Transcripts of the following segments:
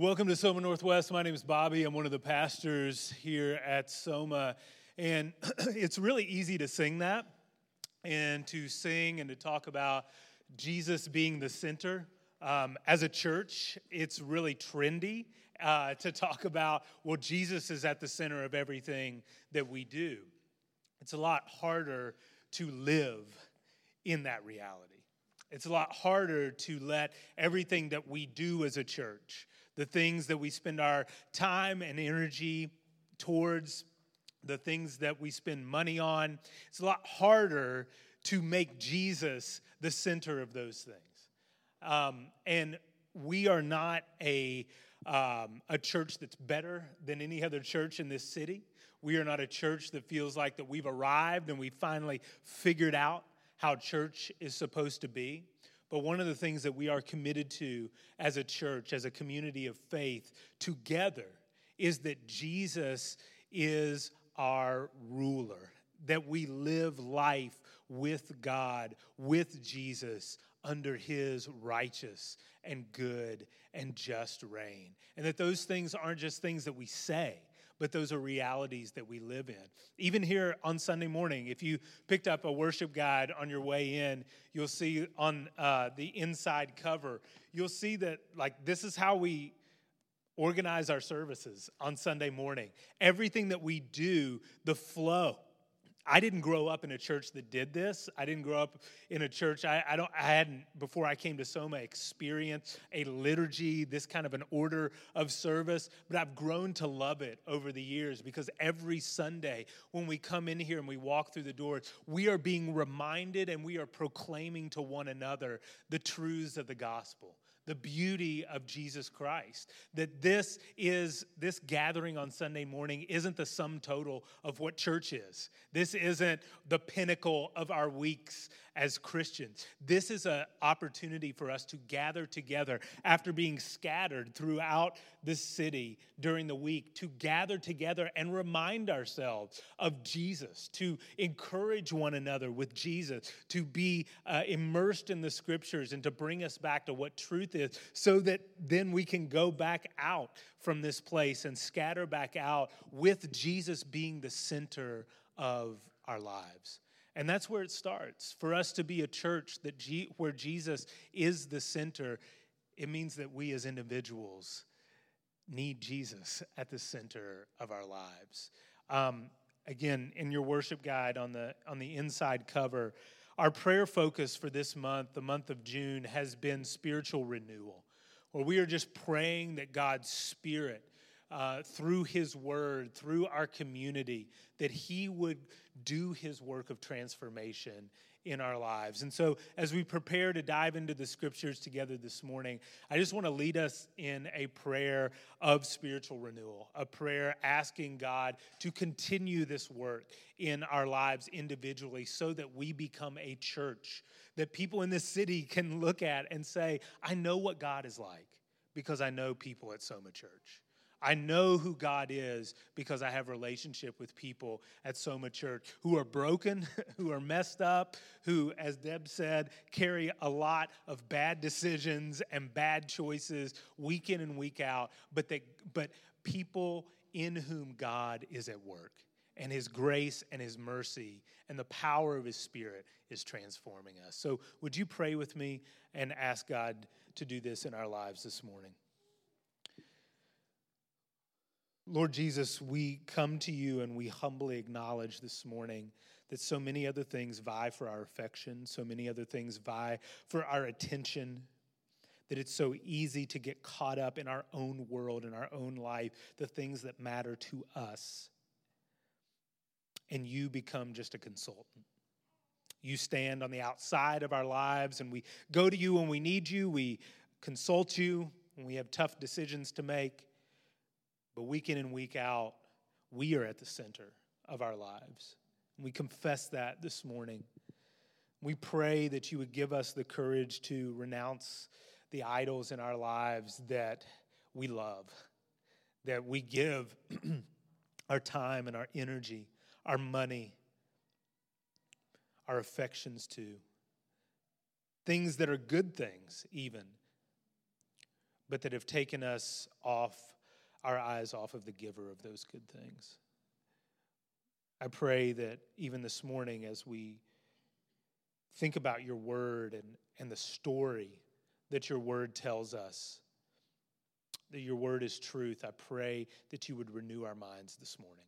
Welcome to Soma Northwest. My name is Bobby. I'm one of the pastors here at Soma. And it's really easy to sing that and to sing and to talk about Jesus being the center. Um, as a church, it's really trendy uh, to talk about, well, Jesus is at the center of everything that we do. It's a lot harder to live in that reality. It's a lot harder to let everything that we do as a church, the things that we spend our time and energy towards, the things that we spend money on. It's a lot harder to make Jesus the center of those things. Um, and we are not a, um, a church that's better than any other church in this city. We are not a church that feels like that we've arrived and we finally figured out how church is supposed to be. But one of the things that we are committed to as a church, as a community of faith, together, is that Jesus is our ruler, that we live life with God, with Jesus, under his righteous and good and just reign. And that those things aren't just things that we say, but those are realities that we live in. Even here on Sunday morning, if you picked up a worship guide on your way in, you'll see on uh, the inside cover, you'll see that, like, this is how we organize our services on Sunday morning. Everything that we do, the flow, I didn't grow up in a church that did this. I didn't grow up in a church. I, I, don't. I hadn't before I came to Soma experienced a liturgy, this kind of an order of service. But I've grown to love it over the years because every Sunday when we come in here and we walk through the doors, we are being reminded and we are proclaiming to one another the truths of the gospel the beauty of Jesus Christ. That this is, this gathering on Sunday morning isn't the sum total of what church is. This isn't the pinnacle of our weeks as Christians. This is an opportunity for us to gather together after being scattered throughout the city during the week, to gather together and remind ourselves of Jesus, to encourage one another with Jesus, to be uh, immersed in the scriptures and to bring us back to what truth is, so that then we can go back out from this place and scatter back out with Jesus being the center of our lives. And that's where it starts. For us to be a church that G- where Jesus is the center, it means that we as individuals need Jesus at the center of our lives. Um, again, in your worship guide on the on the inside cover, our prayer focus for this month, the month of June, has been spiritual renewal, where we are just praying that God's Spirit uh, through His Word, through our community, that He would do His work of transformation in our lives. And so, as we prepare to dive into the scriptures together this morning, I just want to lead us in a prayer of spiritual renewal, a prayer asking God to continue this work in our lives individually so that we become a church that people in this city can look at and say, I know what God is like because I know people at Soma Church. I know who God is because I have relationship with people at Soma Church who are broken, who are messed up, who, as Deb said, carry a lot of bad decisions and bad choices week in and week out, but they, but people in whom God is at work. And his grace and his mercy and the power of his spirit is transforming us. So, would you pray with me and ask God to do this in our lives this morning? Lord Jesus, we come to you and we humbly acknowledge this morning that so many other things vie for our affection, so many other things vie for our attention, that it's so easy to get caught up in our own world, in our own life, the things that matter to us. And you become just a consultant. You stand on the outside of our lives, and we go to you when we need you. We consult you when we have tough decisions to make. But week in and week out, we are at the center of our lives. We confess that this morning. We pray that you would give us the courage to renounce the idols in our lives that we love, that we give our time and our energy, our money, our affections to. Things that are good things, even, but that have taken us off, our eyes off of the giver of those good things. I pray that even this morning, as we think about your word and, and the story that your word tells us, that your word is truth, I pray that you would renew our minds this morning.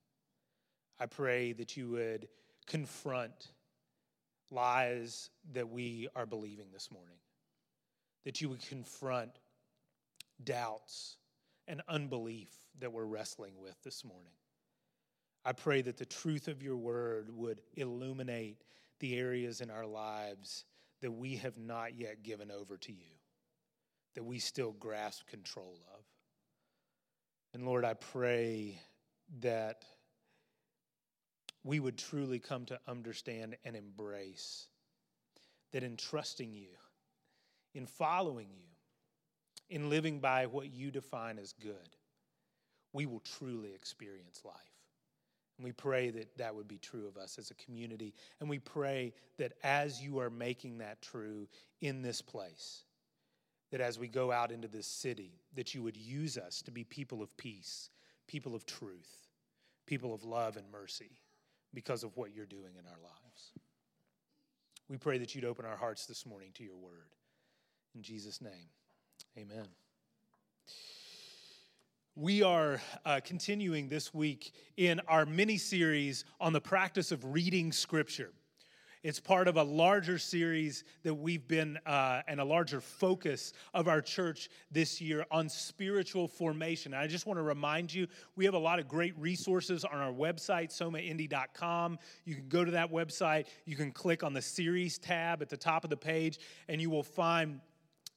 I pray that you would confront lies that we are believing this morning, that you would confront doubts and unbelief that we're wrestling with this morning. I pray that the truth of your word would illuminate the areas in our lives that we have not yet given over to you, that we still grasp control of. And Lord, I pray that we would truly come to understand and embrace that in trusting you, in following you, in living by what you define as good, we will truly experience life. And we pray that that would be true of us as a community. And we pray that as you are making that true in this place, that as we go out into this city, that you would use us to be people of peace, people of truth, people of love and mercy because of what you're doing in our lives. We pray that you'd open our hearts this morning to your word. In Jesus' name, amen. We are uh, continuing this week in our mini series on the practice of reading Scripture. It's part of a larger series that we've been, uh, and a larger focus of our church this year on spiritual formation. And I just want to remind you, we have a lot of great resources on our website, somaindy.com. You can go to that website, you can click on the series tab at the top of the page, and you will find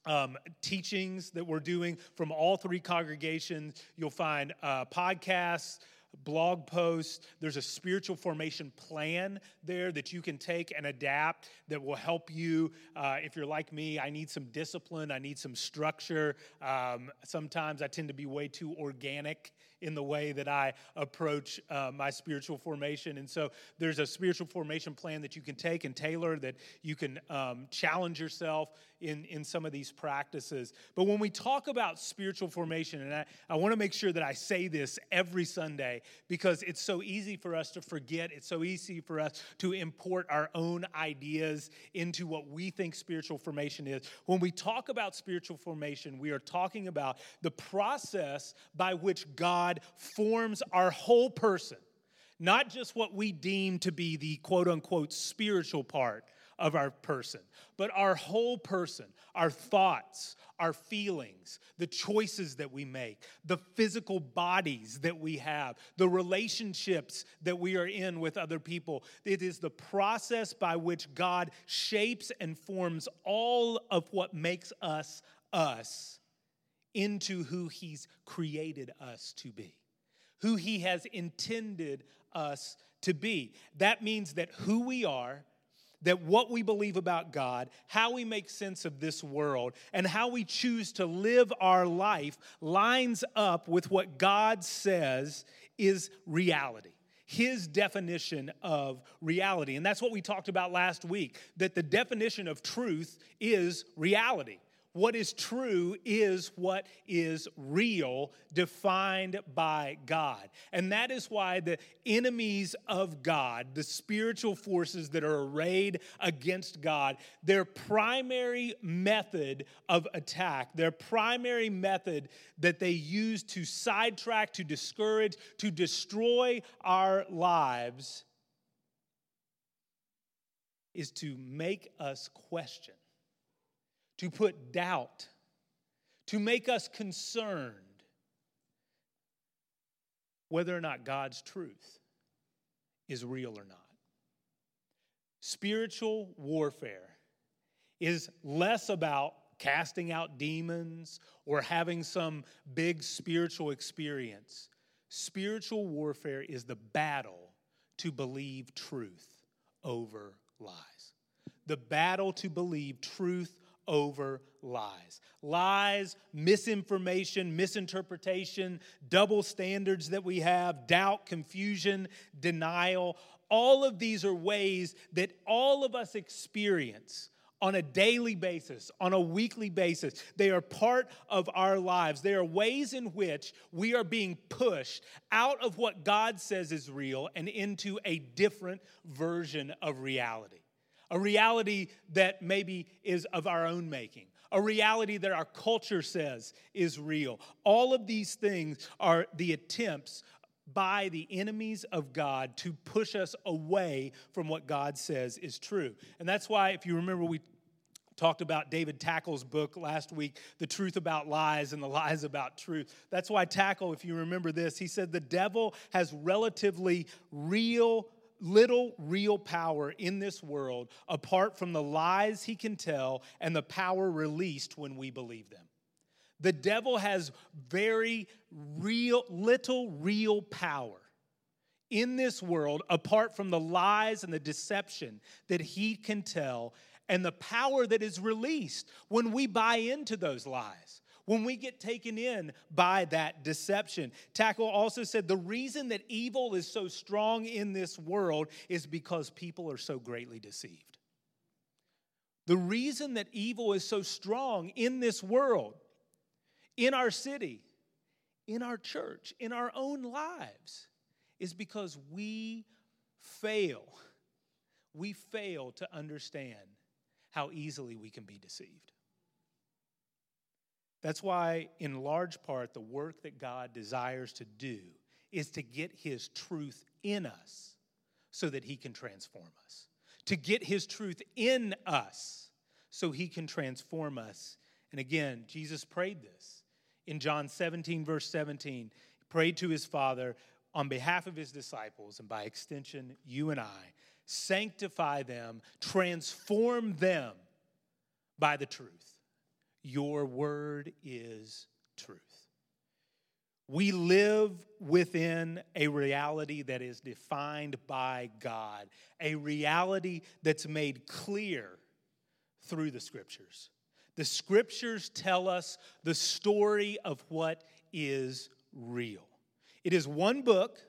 um, teachings that we're doing from all three congregations. You'll find uh, podcasts blog posts. There's a spiritual formation plan there that you can take and adapt that will help you. Uh, if you're like me, I need some discipline, I need some structure. Um, sometimes I tend to be way too organic in the way that I approach uh, my spiritual formation. And so there's a spiritual formation plan that you can take and tailor that you can um, challenge yourself in, in some of these practices. But when we talk about spiritual formation, and I, I want to make sure that I say this every Sunday because it's so easy for us to forget, it's so easy for us to import our own ideas into what we think spiritual formation is. When we talk about spiritual formation, we are talking about the process by which God forms our whole person not just what we deem to be the quote unquote spiritual part of our person, but our whole person, our thoughts, our feelings, the choices that we make, the physical bodies that we have, the relationships that we are in with other people. It is the process by which God shapes and forms all of what makes us us into who He's created us to be, who He has intended us to be. That means that who we are that what we believe about God, how we make sense of this world, and how we choose to live our life lines up with what God says is reality. His definition of reality. And that's what we talked about last week that the definition of truth is reality. What is true is what is real, defined by God. And that is why the enemies of God, the spiritual forces that are arrayed against God, their primary method of attack, their primary method that they use to sidetrack, to discourage, to destroy our lives is to make us question to put doubt, to make us concerned whether or not God's truth is real or not. Spiritual warfare is less about casting out demons or having some big spiritual experience. Spiritual warfare is the battle to believe truth over lies. The battle to believe truth over lies. Lies, misinformation, misinterpretation, double standards that we have, doubt, confusion, denial. All of these are ways that all of us experience on a daily basis, on a weekly basis. They are part of our lives. They are ways in which we are being pushed out of what God says is real and into a different version of reality. A reality that maybe is of our own making, a reality that our culture says is real. All of these things are the attempts by the enemies of God to push us away from what God says is true. And that's why, if you remember, we talked about David Takle's book last week, The Truth About Lies and the Lies About Truth. That's why Tackle, if you remember this, he said the devil has relatively real little real power in this world apart from the lies he can tell and the power released when we believe them. The devil has very real, little real power in this world apart from the lies and the deception that he can tell and the power that is released when we buy into those lies. When we get taken in by that deception. Takle also said the reason that evil is so strong in this world is because people are so greatly deceived. The reason that evil is so strong in this world in our city, in our church, in our own lives, is because we fail. We fail to understand how easily we can be deceived. That's why, in large part, the work that God desires to do is to get His truth in us so that He can transform us. To get His truth in us so He can transform us. And again, Jesus prayed this in John 17, verse 17, he prayed to his Father on behalf of his disciples, and by extension, you and I, sanctify them, transform them by the truth. Your word is truth. We live within a reality that is defined by God, a reality that's made clear through the scriptures. The scriptures tell us the story of what is real. It is one book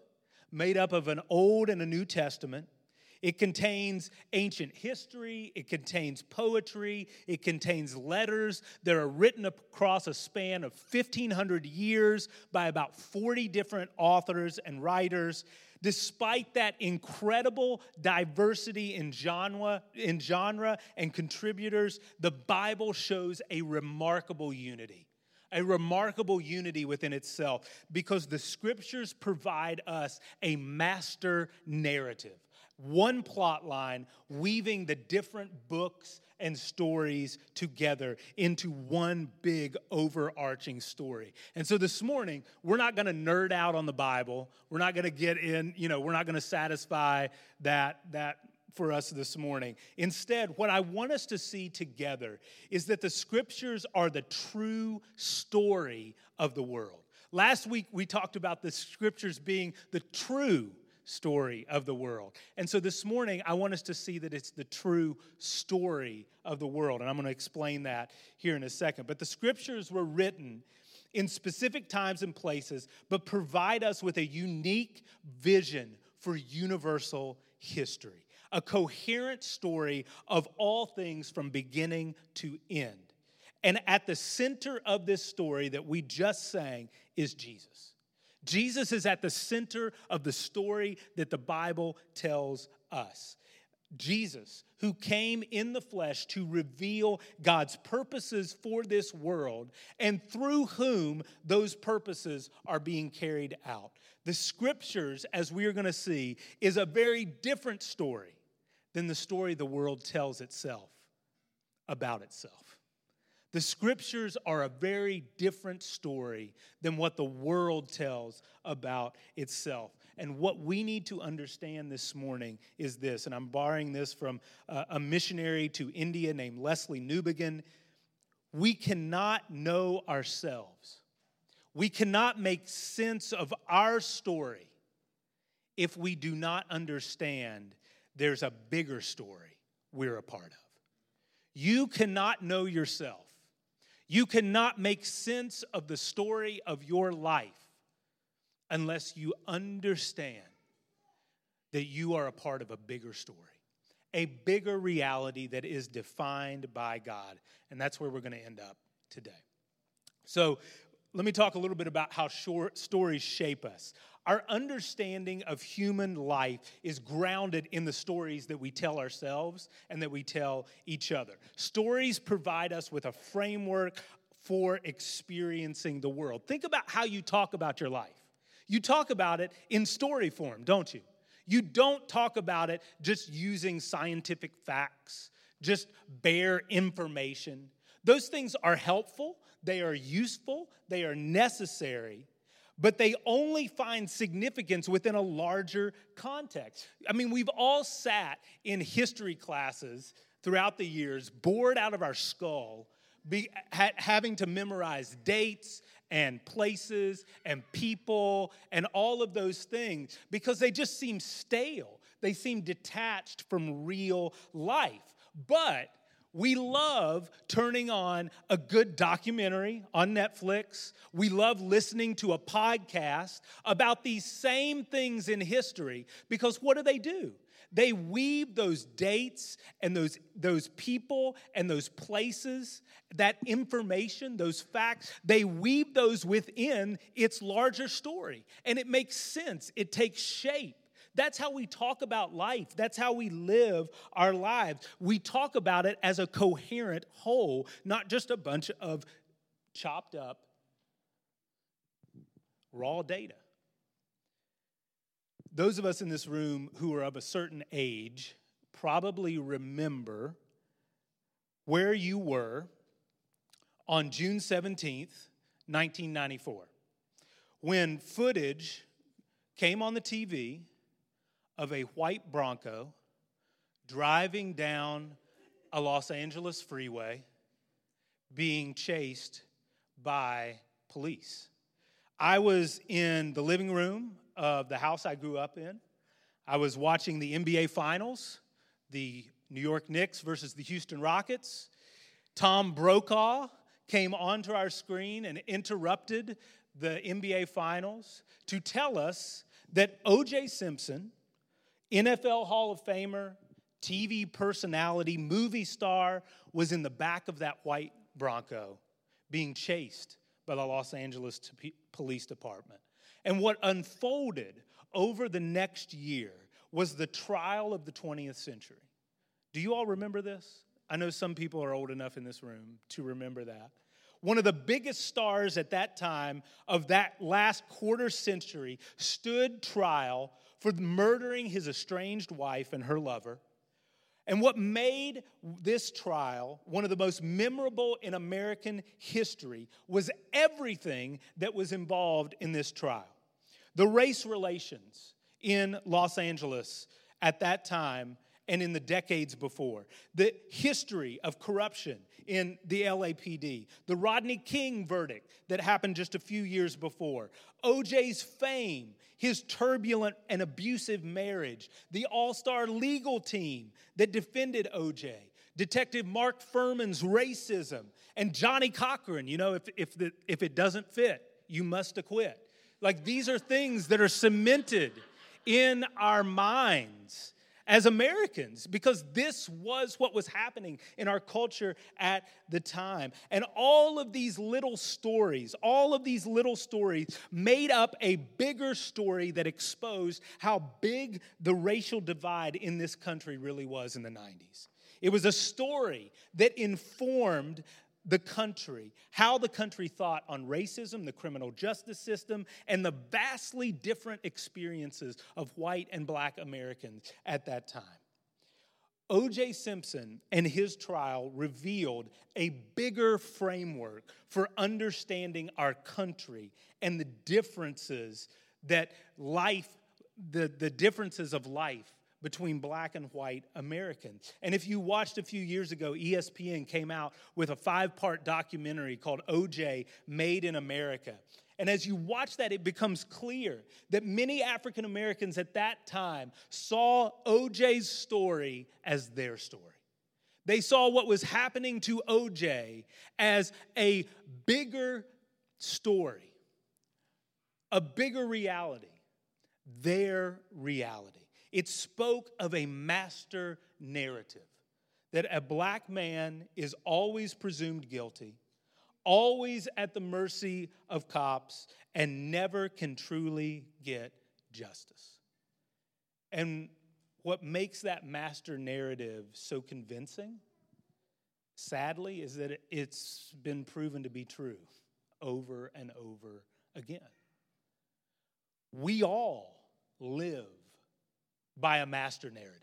made up of an Old and a New Testament. It contains ancient history, it contains poetry, it contains letters that are written across a span of 1,500 years by about 40 different authors and writers. Despite that incredible diversity in genre, in genre and contributors, the Bible shows a remarkable unity a remarkable unity within itself because the scriptures provide us a master narrative, one plot line weaving the different books and stories together into one big overarching story. And so this morning, we're not going to nerd out on the Bible. We're not going to get in, you know, we're not going to satisfy that that for us this morning. Instead, what I want us to see together is that the scriptures are the true story of the world. Last week we talked about the scriptures being the true story of the world. And so this morning, I want us to see that it's the true story of the world. And I'm going to explain that here in a second. But the scriptures were written in specific times and places, but provide us with a unique vision for universal history, a coherent story of all things from beginning to end. And at the center of this story that we just sang is Jesus. Jesus is at the center of the story that the Bible tells us. Jesus, who came in the flesh to reveal God's purposes for this world, and through whom those purposes are being carried out. The scriptures, as we are going to see, is a very different story than the story the world tells itself about itself. The scriptures are a very different story than what the world tells about itself. And what we need to understand this morning is this, and I'm borrowing this from a missionary to India named Lesslie Newbigin. We cannot know ourselves, we cannot make sense of our story if we do not understand there's a bigger story we're a part of. You cannot know yourself you cannot make sense of the story of your life unless you understand that you are a part of a bigger story. a bigger reality that is defined by God. And that's where we're going to end up today. So, let me talk a little bit about how short stories shape us. Our understanding of human life is grounded in the stories that we tell ourselves and that we tell each other. Stories provide us with a framework for experiencing the world. Think about how you talk about your life. You talk about it in story form, don't you? You don't talk about it just using scientific facts, just bare information. Those things are helpful, they are useful, they are necessary, but they only find significance within a larger context. I mean, we've all sat in history classes throughout the years, bored out of our skull, be, ha, having to memorize dates and places and people and all of those things because they just seem stale. They seem detached from real life. But we love turning on a good documentary on Netflix. We love listening to a podcast about these same things in history because what do they do? They weave those dates and those, those people and those places, that information, those facts, they weave those within its larger story. And it makes sense, it takes shape. That's how we talk about life. That's how we live our lives. We talk about it as a coherent whole, not just a bunch of chopped up raw data. Those of us in this room who are of a certain age probably remember where you were on June 17th, 1994, when footage came on the TV of a white Bronco driving down a Los Angeles freeway being chased by police. I was in the living room of the house I grew up in. I was watching the NBA Finals, the New York Knicks versus the Houston Rockets. Tom Brokaw came onto our screen and interrupted the NBA Finals to tell us that O.J. Simpson NFL Hall of Famer, TV personality, movie star, was in the back of that white Bronco being chased by the Los Angeles Police Department. And what unfolded over the next year was the trial of the 20th century. Do you all remember this? I know some people are old enough in this room to remember that. One of the biggest stars at that time of that last quarter century stood trial for murdering his estranged wife and her lover. And what made this trial one of the most memorable in American history was everything that was involved in this trial. The race relations in Los Angeles at that time and in the decades before, the history of corruption in the LAPD, the Rodney King verdict that happened just a few years before, OJ's fame, his turbulent and abusive marriage, the all star legal team that defended OJ, Detective Mark Fuhrman's racism, and Johnnie Cochran. You know, if, if, the, if it doesn't fit, you must acquit. Like these are things that are cemented in our minds as Americans because this was what was happening in our culture at the time. And all of these little stories, all of these little stories made up a bigger story that exposed how big the racial divide in this country really was in the 90s. It was a story that informed the country, how the country thought on racism, the criminal justice system, and the vastly different experiences of white and black Americans at that time. O.J. Simpson and his trial revealed a bigger framework for understanding our country and the differences that life, the, the differences of life between black and white Americans. And if you watched a few years ago, ESPN came out with a five part documentary called OJ Made in America. And as you watch that, it becomes clear that many African Americans at that time saw OJ's story as their story. They saw what was happening to OJ as a bigger story, a bigger reality, their reality. It spoke of a master narrative that a black man is always presumed guilty, always at the mercy of cops, and never can truly get justice. And what makes that master narrative so convincing, sadly, is that it's been proven to be true over and over again. We all live by a master narrative.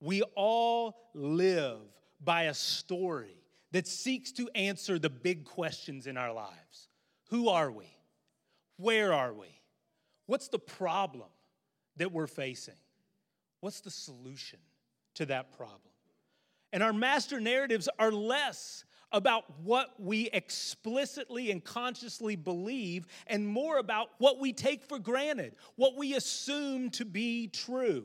We all live by a story that seeks to answer the big questions in our lives Who are we? Where are we? What's the problem that we're facing? What's the solution to that problem? And our master narratives are less about what we explicitly and consciously believe and more about what we take for granted, what we assume to be true.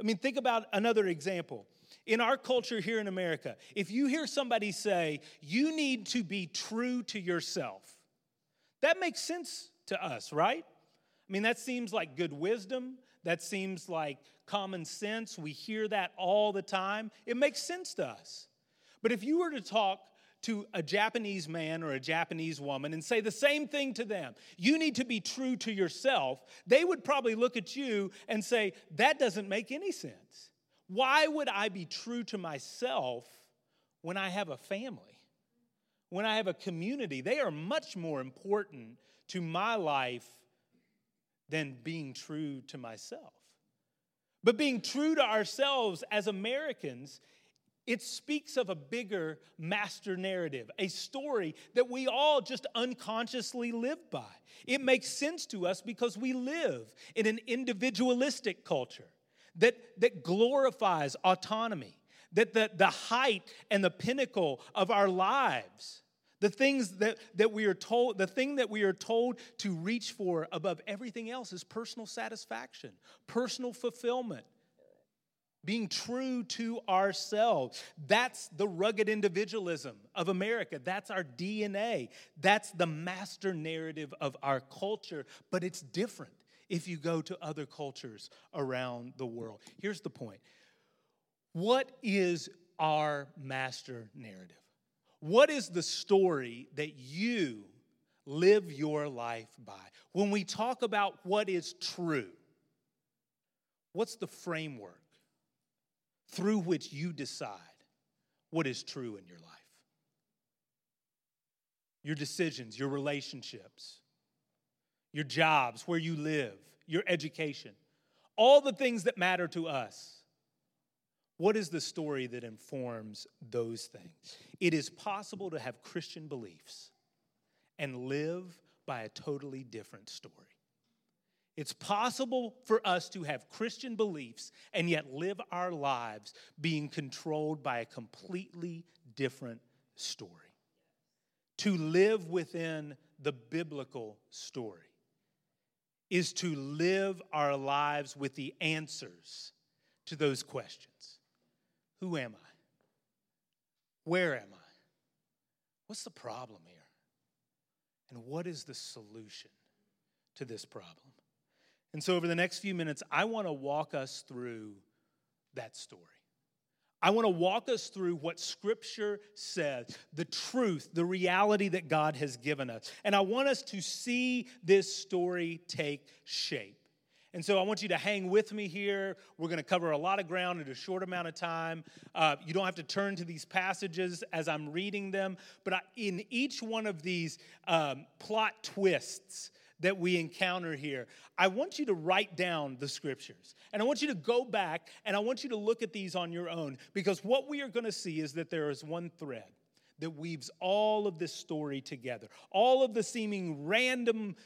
I mean, think about another example. In our culture here in America, if you hear somebody say, you need to be true to yourself, that makes sense to us, right? I mean, that seems like good wisdom. That seems like common sense. We hear that all the time. It makes sense to us. But if you were to talk to a Japanese man or a Japanese woman and say the same thing to them, you need to be true to yourself, they would probably look at you and say, that doesn't make any sense. Why would I be true to myself when I have a family? When I have a community? They are much more important to my life than being true to myself. But being true to ourselves as Americans it speaks of a bigger master narrative, a story that we all just unconsciously live by. It makes sense to us because we live in an individualistic culture that, that glorifies autonomy, that the, the height and the pinnacle of our lives, the things that, that we are told, the thing that we are told to reach for above everything else is personal satisfaction, personal fulfillment, being true to ourselves. That's the rugged individualism of America. That's our DNA. That's the master narrative of our culture, but it's different if you go to other cultures around the world. Here's the point What is our master narrative? What is the story that you live your life by? When we talk about what is true, what's the framework? Through which you decide what is true in your life. Your decisions, your relationships, your jobs, where you live, your education, all the things that matter to us. What is the story that informs those things? It is possible to have Christian beliefs and live by a totally different story. It's possible for us to have Christian beliefs and yet live our lives being controlled by a completely different story. To live within the biblical story is to live our lives with the answers to those questions Who am I? Where am I? What's the problem here? And what is the solution to this problem? And so, over the next few minutes, I want to walk us through that story. I want to walk us through what Scripture says, the truth, the reality that God has given us. And I want us to see this story take shape. And so I want you to hang with me here. We're going to cover a lot of ground in a short amount of time. Uh, you don't have to turn to these passages as I'm reading them, but I, in each one of these um, plot twists, that we encounter here, I want you to write down the scriptures. And I want you to go back and I want you to look at these on your own because what we are going to see is that there is one thread that weaves all of this story together. All of the seeming random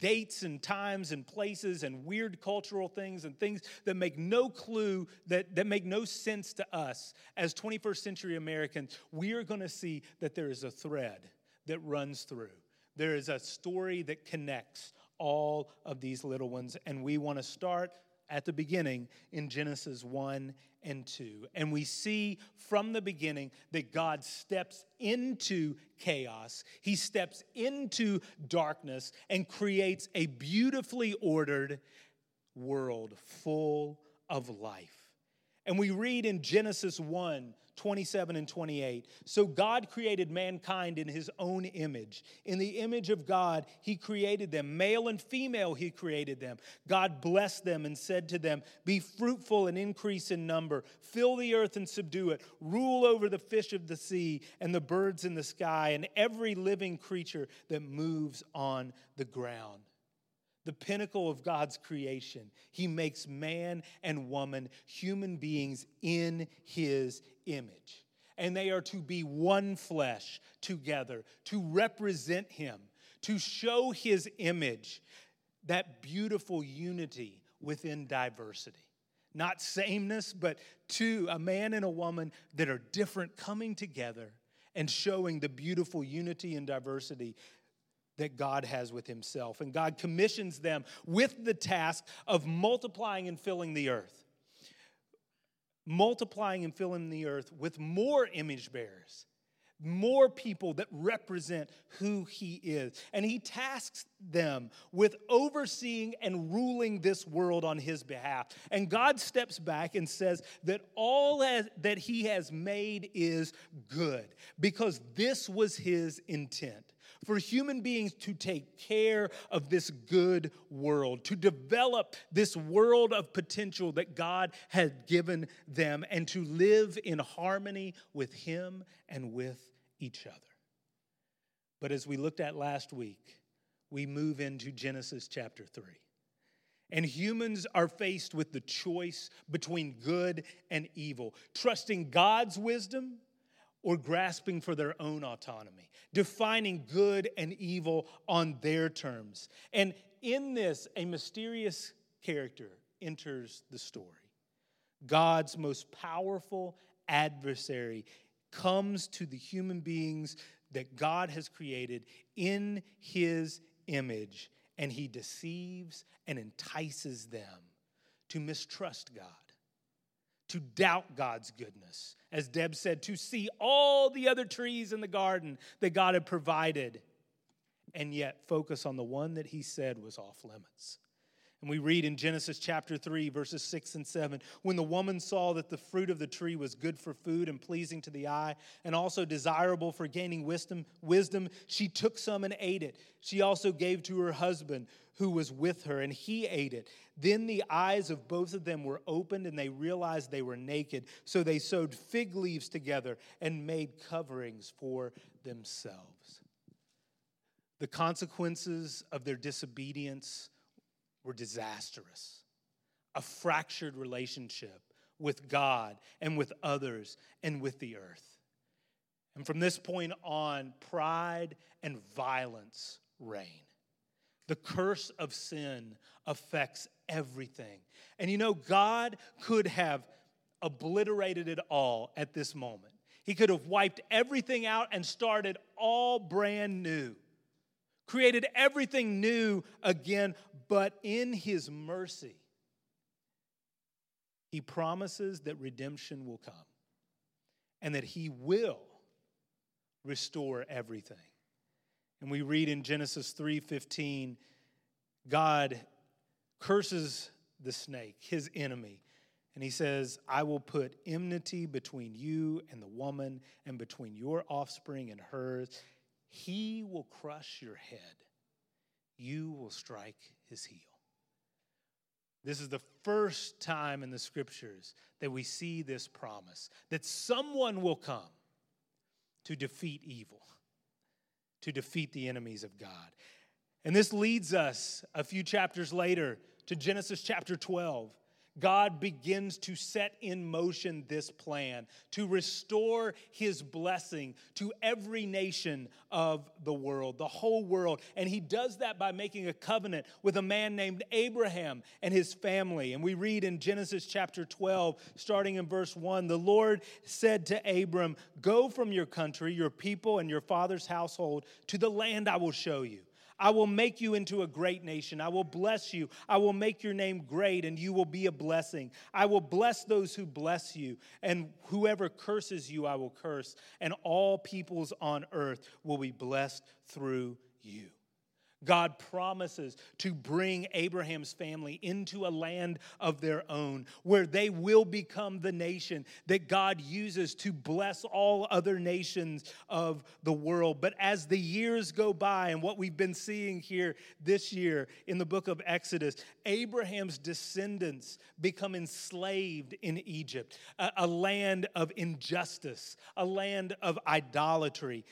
dates and times and places and weird cultural things and things that make no clue, that, that make no sense to us as 21st century Americans, we are going to see that there is a thread that runs through. There is a story that connects all of these little ones, and we want to start at the beginning in Genesis 1 and 2. And we see from the beginning that God steps into chaos, He steps into darkness and creates a beautifully ordered world full of life. And we read in Genesis 1 27 and 28. So God created mankind in his own image. In the image of God, he created them. Male and female, he created them. God blessed them and said to them, Be fruitful and increase in number, fill the earth and subdue it, rule over the fish of the sea and the birds in the sky and every living creature that moves on the ground the pinnacle of God's creation. He makes man and woman human beings in his image. And they are to be one flesh together, to represent him, to show his image, that beautiful unity within diversity. Not sameness, but two, a man and a woman that are different coming together and showing the beautiful unity and diversity that God has with Himself. And God commissions them with the task of multiplying and filling the earth. Multiplying and filling the earth with more image bearers, more people that represent who He is. And He tasks them with overseeing and ruling this world on His behalf. And God steps back and says that all that He has made is good because this was His intent for human beings to take care of this good world, to develop this world of potential that God had given them, and to live in harmony with Him and with each other. But as we looked at last week, we move into Genesis chapter 3. And humans are faced with the choice between good and evil, trusting God's wisdom or grasping for their own autonomy, defining good and evil on their terms. And in this, a mysterious character enters the story. God's most powerful adversary comes to the human beings that God has created in his image, and he deceives and entices them to mistrust God to doubt God's goodness. As Deb said, to see all the other trees in the garden that God had provided, and yet focus on the one that he said was off limits. And we read in Genesis chapter 3, verses 6 and 7 when the woman saw that the fruit of the tree was good for food and pleasing to the eye, and also desirable for gaining wisdom, wisdom, she took some and ate it. She also gave to her husband who was with her, and he ate it. Then the eyes of both of them were opened, and they realized they were naked. So they sewed fig leaves together and made coverings for themselves. The consequences of their disobedience were disastrous. A fractured relationship with God and with others and with the earth. And from this point on, pride and violence reign. The curse of sin affects everything. And you know, God could have obliterated it all at this moment. He could have wiped everything out and started all brand new, created everything new again, but in His mercy, He promises that redemption will come and that He will restore everything. And we read in Genesis 3:15, God curses the snake, his enemy, and he says, I will put enmity between you and the woman, and between your offspring and hers. He will crush your head, you will strike his heel. This is the first time in the scriptures that we see this promise that someone will come to defeat evil to defeat the enemies of God. And this leads us a few chapters later to Genesis chapter 12. God begins to set in motion this plan to restore his blessing to every nation of the world, the whole world. And he does that by making a covenant with a man named Abraham and his family. And we read in Genesis chapter 12, starting in verse 1 the Lord said to Abram, Go from your country, your people, and your father's household to the land I will show you. I will make you into a great nation. I will bless you. I will make your name great, and you will be a blessing. I will bless those who bless you, and whoever curses you, I will curse, and all peoples on earth will be blessed through you. God promises to bring Abraham's family into a land of their own where they will become the nation that God uses to bless all other nations of the world. But as the years go by, and what we've been seeing here this year in the book of Exodus, Abraham's descendants become enslaved in Egypt, a, a land of injustice, a land of idolatry.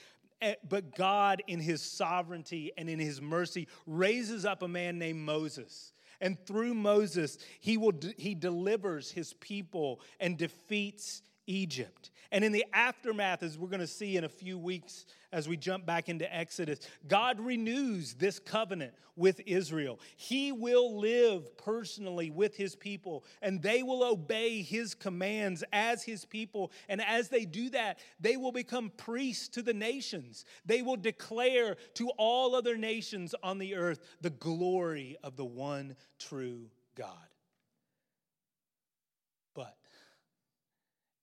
But God, in his sovereignty and in his mercy, raises up a man named Moses. And through Moses, he, will, he delivers his people and defeats Egypt. And in the aftermath, as we're going to see in a few weeks as we jump back into Exodus, God renews this covenant with Israel. He will live personally with his people, and they will obey his commands as his people. And as they do that, they will become priests to the nations. They will declare to all other nations on the earth the glory of the one true God.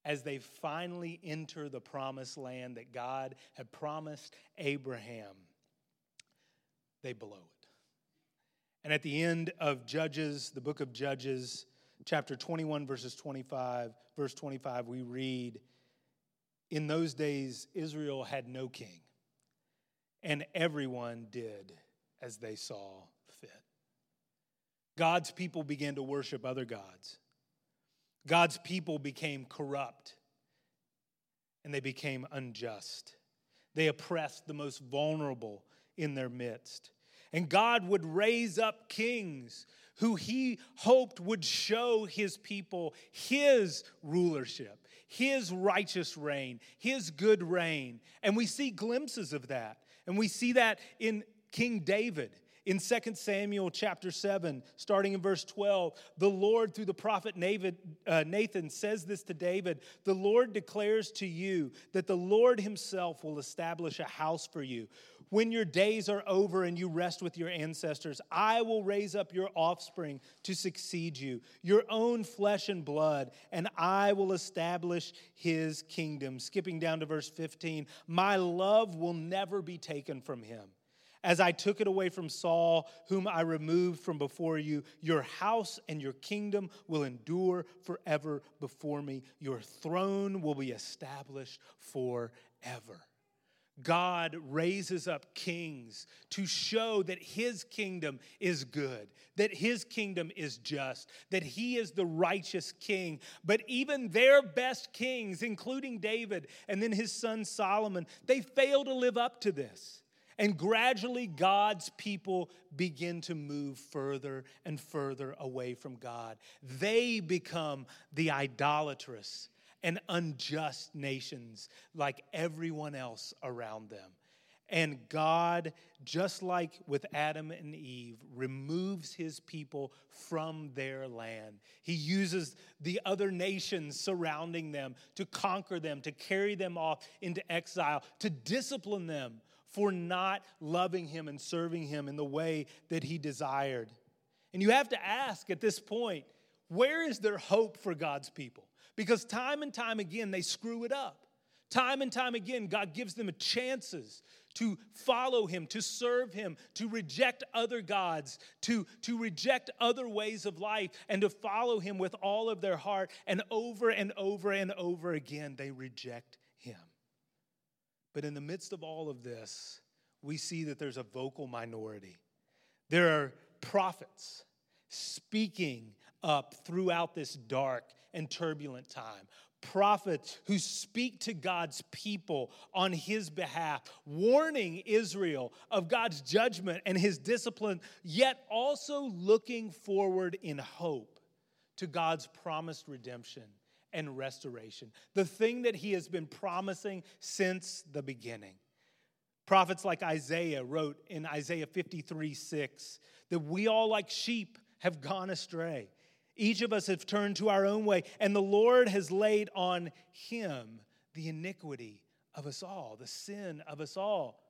As they finally enter the promised land that God had promised Abraham, they blow it. And at the end of Judges, the book of Judges, chapter 21, verses 25, verse 25, we read, In those days, Israel had no king, and everyone did as they saw fit. God's people began to worship other gods. God's people became corrupt and they became unjust. They oppressed the most vulnerable in their midst. And God would raise up kings who he hoped would show his people his rulership, his righteous reign, his good reign. And we see glimpses of that. And we see that in King David. In 2 Samuel chapter 7, starting in verse 12, the Lord, through the prophet uh, Nathan, says this to David The Lord declares to you that the Lord himself will establish a house for you. When your days are over and you rest with your ancestors, I will raise up your offspring to succeed you, your own flesh and blood, and I will establish his kingdom. Skipping down to verse 15, my love will never be taken from him as I took it away from Saul, whom I removed from before you. Your house and your kingdom will endure forever before me. Your throne will be established forever. God raises up kings to show that his kingdom is good, that his kingdom is just, that he is the righteous king. But even their best kings, including David and then his son Solomon, they fail to live up to this. And gradually, God's people begin to move further and further away from God. They become the idolatrous and unjust nations like everyone else around them. And God, just like with Adam and Eve, removes his people from their land. He uses the other nations surrounding them to conquer them, to carry them off into exile, to discipline them for not loving him and serving him in the way that he desired. And you have to ask at this point, where is there hope for God's people? Because time and time again, they screw it up. Time and time again, God gives them chances to follow Him, to serve Him, to reject other gods, to, to reject other ways of life, and to follow Him with all of their heart. And over and over and over again, they reject. But in the midst of all of this, we see that there's a vocal minority. There are prophets speaking up throughout this dark and turbulent time. Prophets who speak to God's people on his behalf, warning Israel of God's judgment and his discipline, yet also looking forward in hope to God's promised redemption and restoration, the thing that he has been promising since the beginning. Prophets like Isaiah wrote in Isaiah 53 6 that we all, like sheep, have gone astray. Each of us have turned to our own way, and the Lord has laid on him the iniquity of us all, the sin of us all.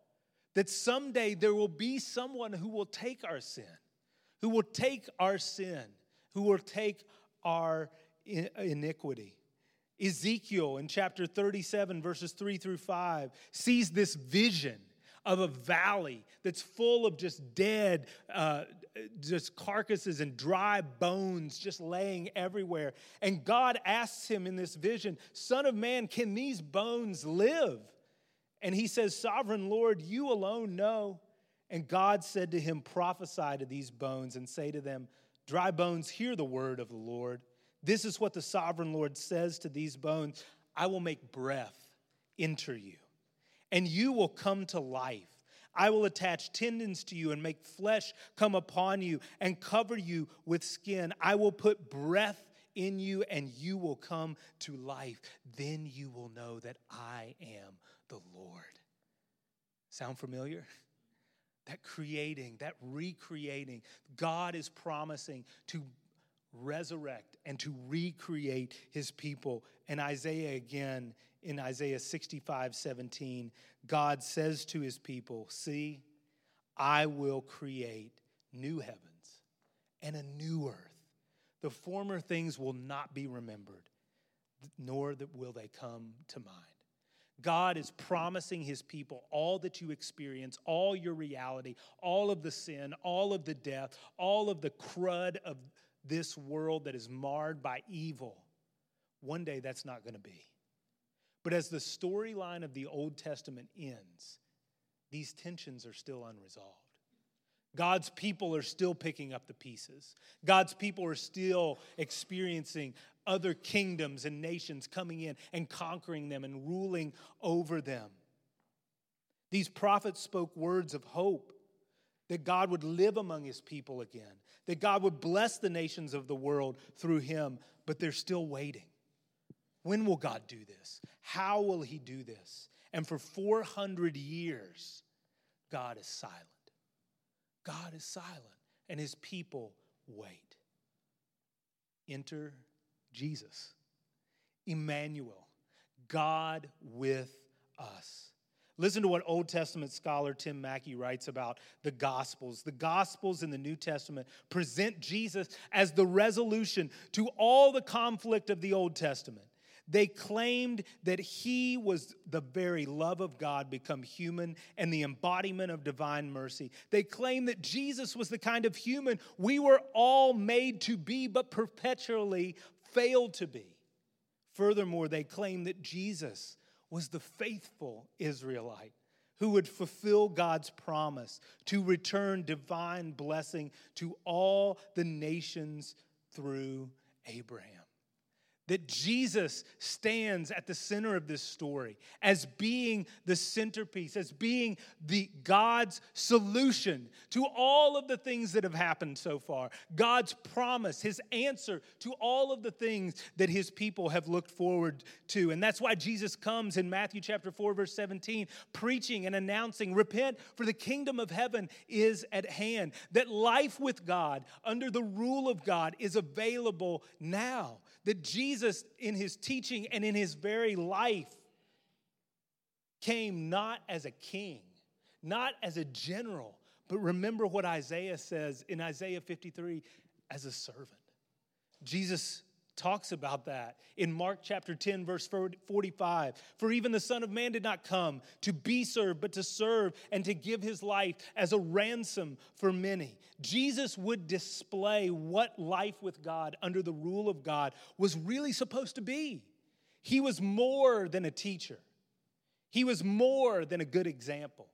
That someday there will be someone who will take our sin, who will take our sin, who will take our iniquity. Ezekiel in chapter 37, verses 3 through 5, sees this vision of a valley that's full of just dead, uh, just carcasses and dry bones just laying everywhere. And God asks him in this vision, Son of man, can these bones live? And he says, Sovereign Lord, you alone know. And God said to him, Prophesy to these bones and say to them, Dry bones, hear the word of the Lord. This is what the sovereign Lord says to these bones I will make breath enter you, and you will come to life. I will attach tendons to you and make flesh come upon you and cover you with skin. I will put breath in you and you will come to life. Then you will know that I am the Lord. Sound familiar? That creating, that recreating, God is promising to resurrect and to recreate his people. And Isaiah again in Isaiah 65 17, God says to his people, See, I will create new heavens and a new earth. The former things will not be remembered, nor will they come to mind. God is promising his people all that you experience, all your reality, all of the sin, all of the death, all of the crud of this world that is marred by evil. One day that's not going to be. But as the storyline of the Old Testament ends, these tensions are still unresolved. God's people are still picking up the pieces. God's people are still experiencing other kingdoms and nations coming in and conquering them and ruling over them. These prophets spoke words of hope that God would live among his people again, that God would bless the nations of the world through him, but they're still waiting. When will God do this? How will he do this? And for 400 years, God is silent. God is silent, and his people wait. Enter Jesus, Emmanuel, God with us. Listen to what Old Testament scholar Tim Mackie writes about the Gospels. The Gospels in the New Testament present Jesus as the resolution to all the conflict of the Old Testament. They claimed that he was the very love of God become human and the embodiment of divine mercy. They claimed that Jesus was the kind of human we were all made to be, but perpetually failed to be. Furthermore, they claimed that Jesus was the faithful Israelite who would fulfill God's promise to return divine blessing to all the nations through Abraham that Jesus stands at the center of this story as being the centerpiece, as being the God's solution to all of the things that have happened so far. God's promise, his answer to all of the things that his people have looked forward to. And that's why Jesus comes in Matthew chapter 4 verse 17 preaching and announcing, "Repent for the kingdom of heaven is at hand." That life with God under the rule of God is available now. That Jesus in his teaching and in his very life, came not as a king, not as a general, but remember what Isaiah says in Isaiah 53 as a servant. Jesus talks about that in Mark chapter 10, verse 45. For even the Son of Man did not come to be served, but to serve and to give his life as a ransom for many. Jesus would display what life with God under the rule of God was really supposed to be. He was more than a teacher, he was more than a good example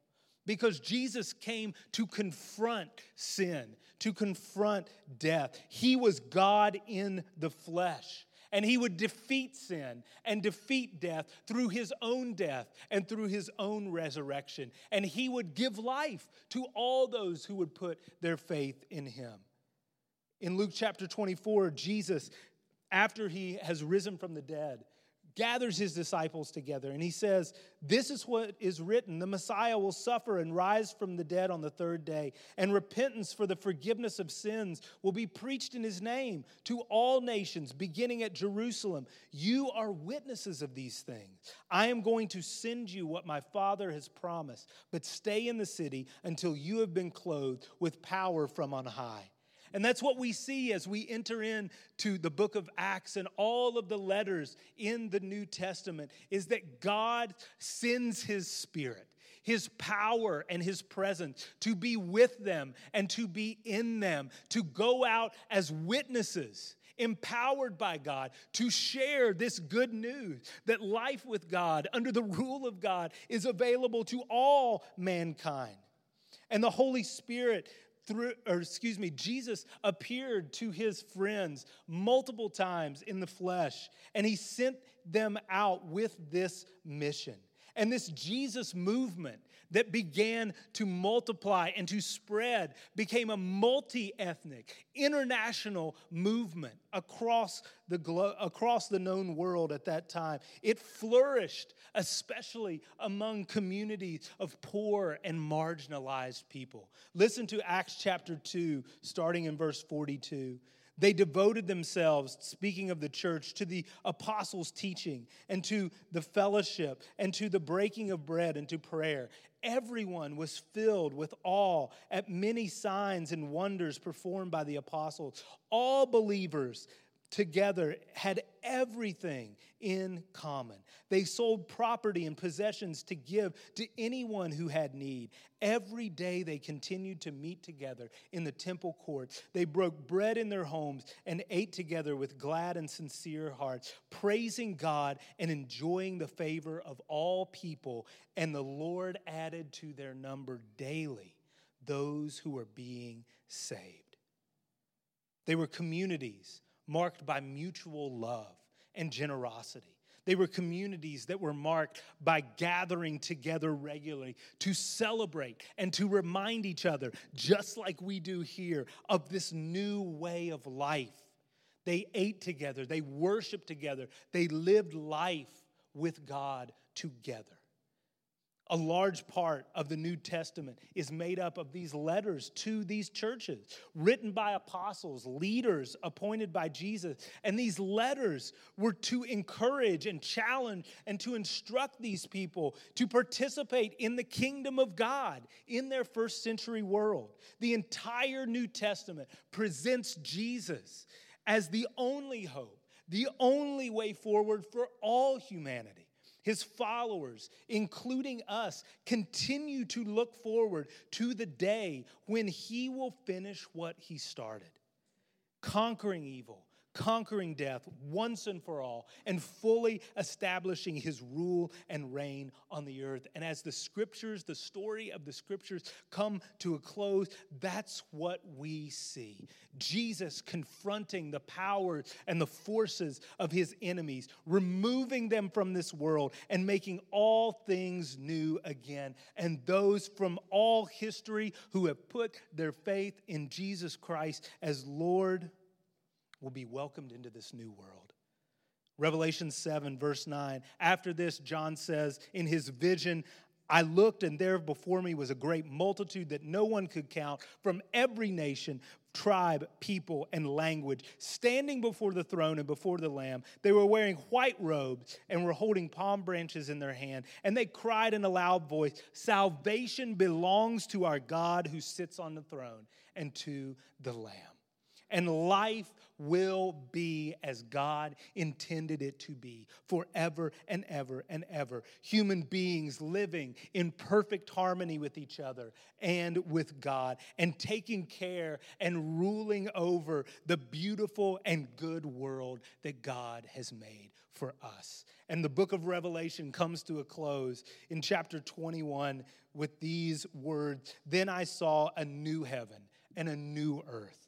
because Jesus came to confront sin, to confront death. He was God in the flesh. And he would defeat sin and defeat death through his own death and through his own resurrection. And he would give life to all those who would put their faith in him. In Luke chapter 24, Jesus, after he has risen from the dead, gathers his disciples together and he says, This is what is written the Messiah will suffer and rise from the dead on the third day, and repentance for the forgiveness of sins will be preached in his name to all nations, beginning at Jerusalem. You are witnesses of these things. I am going to send you what my Father has promised, but stay in the city until you have been clothed with power from on high. And that's what we see as we enter into the book of Acts and all of the letters in the New Testament is that God sends his spirit. his power and his presence, to be with them and to be in them, to go out as witnesses, empowered by God, to share this good news that life with God, under the rule of God, is available to all mankind. And the Holy Spirit through, or excuse me, Jesus appeared to his friends multiple times in the flesh, and he sent them out with this mission. And this Jesus movement that began to multiply and to spread became a multi ethnic, international movement across the, glo- across the known world at that time. It flourished, especially among communities of poor and marginalized people. Listen to Acts chapter 2, starting in verse 42. They devoted themselves, speaking of the church, to the apostles' teaching and to the fellowship and to the breaking of bread and to prayer. Everyone was filled with awe at many signs and wonders performed by the apostles. All believers together had everything in common. They sold property and possessions to give to anyone who had need. Every day they continued to meet together in the temple courts. They broke bread in their homes and ate together with glad and sincere hearts, praising God and enjoying the favor of all people. And the Lord added to their number daily those who were being saved. They were communities marked by mutual love and generosity. They were communities that were marked by gathering together regularly to celebrate and to remind each other, just like we do here, of this new way of life. They ate together, they worshiped together, they lived life with God together. A large part of the New Testament is made up of these letters to these churches, written by apostles, leaders appointed by Jesus. And these letters were to encourage and challenge and to instruct these people to participate in the kingdom of God in their first century world. The entire New Testament presents Jesus as the only hope, the only way forward for all humanity. His followers, including us, continue to look forward to the day when he will finish what he started conquering evil, conquering death once and for all, and fully establishing his rule and reign on the earth. And as the scriptures, the story of the scriptures come to a close, that's what we see. Jesus confronting the powers and the forces of his enemies, removing them from this world and making all things new again. And those from all history who have put their faith in Jesus Christ as Lord will be welcomed into this new world. Revelation 7, verse 9. After this, John says, in his vision, I looked, and there before me was a great multitude that no one could count from every nation, tribe, people, and language, standing before the throne and before the Lamb. They were wearing white robes and were holding palm branches in their hand. And they cried in a loud voice Salvation belongs to our God who sits on the throne and to the Lamb and life will be as God intended it to be forever and ever and ever. Human beings living in perfect harmony with each other and with God, and taking care and ruling over the beautiful and good world that God has made for us. And the book of Revelation comes to a close in chapter 21 with these words Then I saw a new heaven and a new earth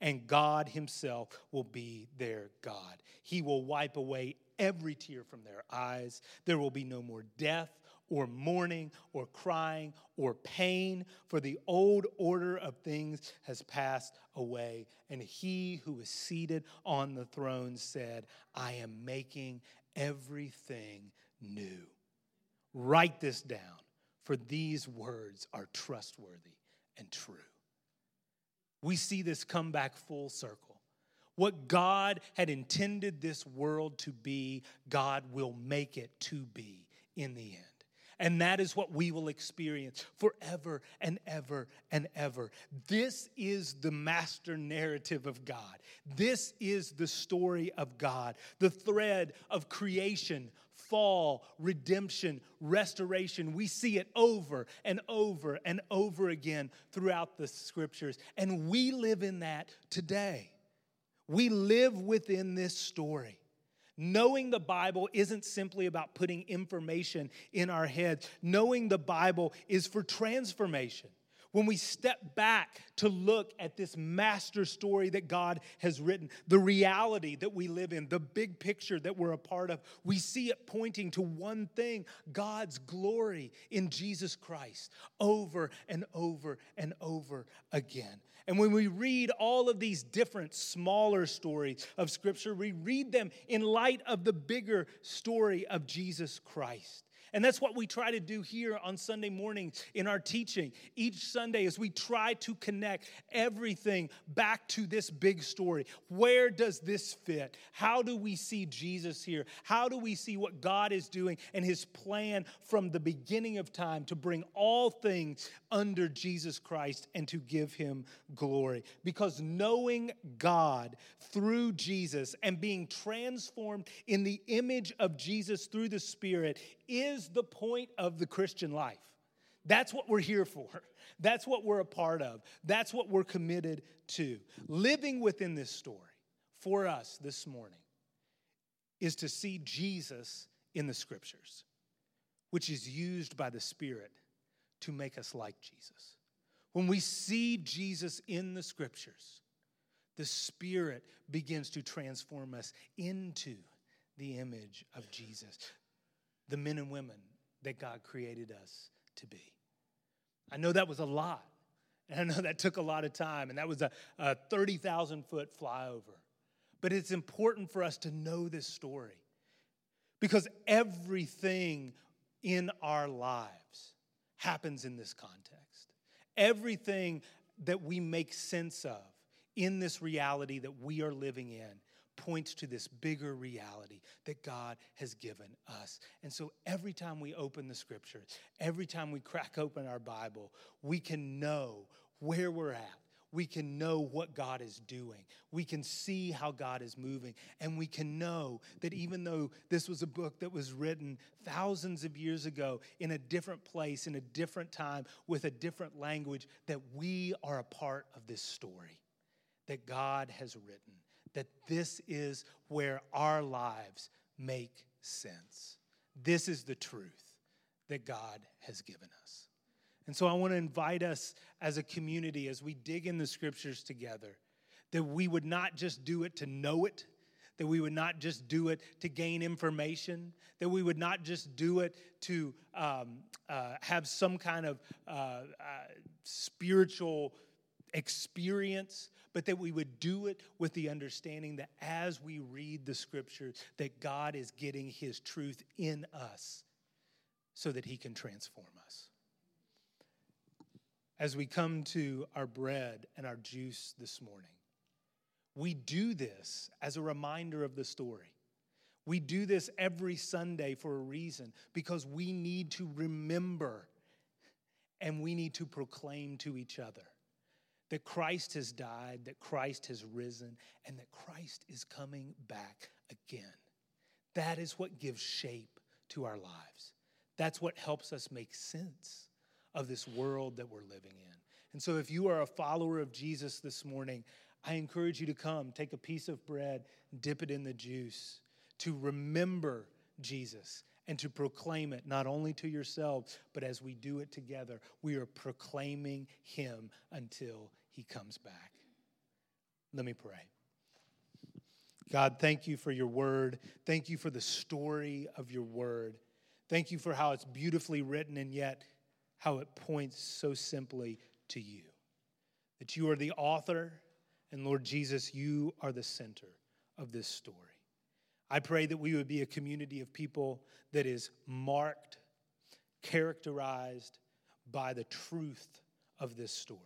and God Himself will be their God. He will wipe away every tear from their eyes. There will be no more death or mourning or crying or pain, for the old order of things has passed away. And He who is seated on the throne said, I am making everything new. Write this down, for these words are trustworthy and true. We see this come back full circle. What God had intended this world to be, God will make it to be in the end. And that is what we will experience forever and ever and ever. This is the master narrative of God. This is the story of God, the thread of creation, fall, redemption, restoration. We see it over and over and over again throughout the scriptures. And we live in that today. We live within this story. Knowing the Bible isn't simply about putting information in our heads. Knowing the Bible is for transformation. When we step back to look at this master story that God has written, the reality that we live in, the big picture that we're a part of, we see it pointing to one thing God's glory in Jesus Christ over and over and over again. And when we read all of these different smaller stories of Scripture, we read them in light of the bigger story of Jesus Christ. And that's what we try to do here on Sunday morning in our teaching. Each Sunday, as we try to connect everything back to this big story. Where does this fit? How do we see Jesus here? How do we see what God is doing and his plan from the beginning of time to bring all things under Jesus Christ and to give him glory? Because knowing God through Jesus and being transformed in the image of Jesus through the Spirit is the point of the Christian life. That's what we're here for. That's what we're a part of. That's what we're committed to. Living within this story for us this morning is to see Jesus in the scriptures, which is used by the Spirit to make us like Jesus. When we see Jesus in the scriptures, the Spirit begins to transform us into the image of Jesus the men and women that God created us to be. I know that was a lot. And I know that took a lot of time, and that was a, a 30,000 foot flyover. But it's important for us to know this story because everything in our lives happens in this context. Everything that we make sense of in this reality that we are living in points to this bigger reality that God has given us. And so every time we open the scriptures, every time we crack open our Bible, we can know where we're at. We can know what God is doing. We can see how God is moving. And we can know that even though this was a book that was written thousands of years ago in a different place, in a different time, with a different language, that we are a part of this story that God has written that this is where our lives make sense. This is the truth that God has given us. And so I want to invite us as a community, as we dig in the scriptures together, that we would not just do it to know it, that we would not just do it to gain information, that we would not just do it to um, uh, have some kind of uh, uh, spiritual experience, but that we would do it with the understanding that as we read the scriptures, that God is getting his truth in us so that he can transform us. As we come to our bread and our juice this morning, we do this as a reminder of the story. We do this every Sunday for a reason because we need to remember and we need to proclaim to each other that Christ has died, that Christ has risen, and that Christ is coming back again. That is what gives shape to our lives. That's what helps us make sense of this world that we're living in. And so, if you are a follower of Jesus this morning, I encourage you to come, take a piece of bread, dip it in the juice, to remember Jesus and to proclaim it not only to yourselves, but as we do it together, we are proclaiming Him until He comes back. Let me pray. God, thank you for your word. Thank you for the story of your word. Thank you for how it's beautifully written and yet how it points so simply to you. That you are the author, and Lord Jesus, you are the center of this story. I pray that we would be a community of people that is marked, characterized by the truth of this story,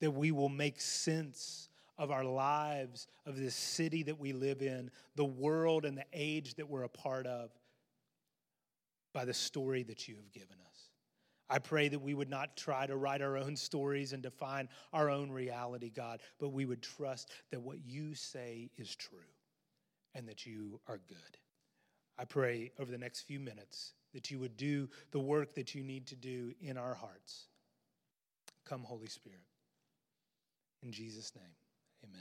that we will make sense of our lives, of this city that we live in, the world and the age that we're a part of by the story that you have given us. I pray that we would not try to write our own stories and define our own reality, God, but we would trust that what you say is true and that you are good. I pray over the next few minutes that you would do the work that you need to do in our hearts. Come, Holy Spirit. In Jesus' name, amen.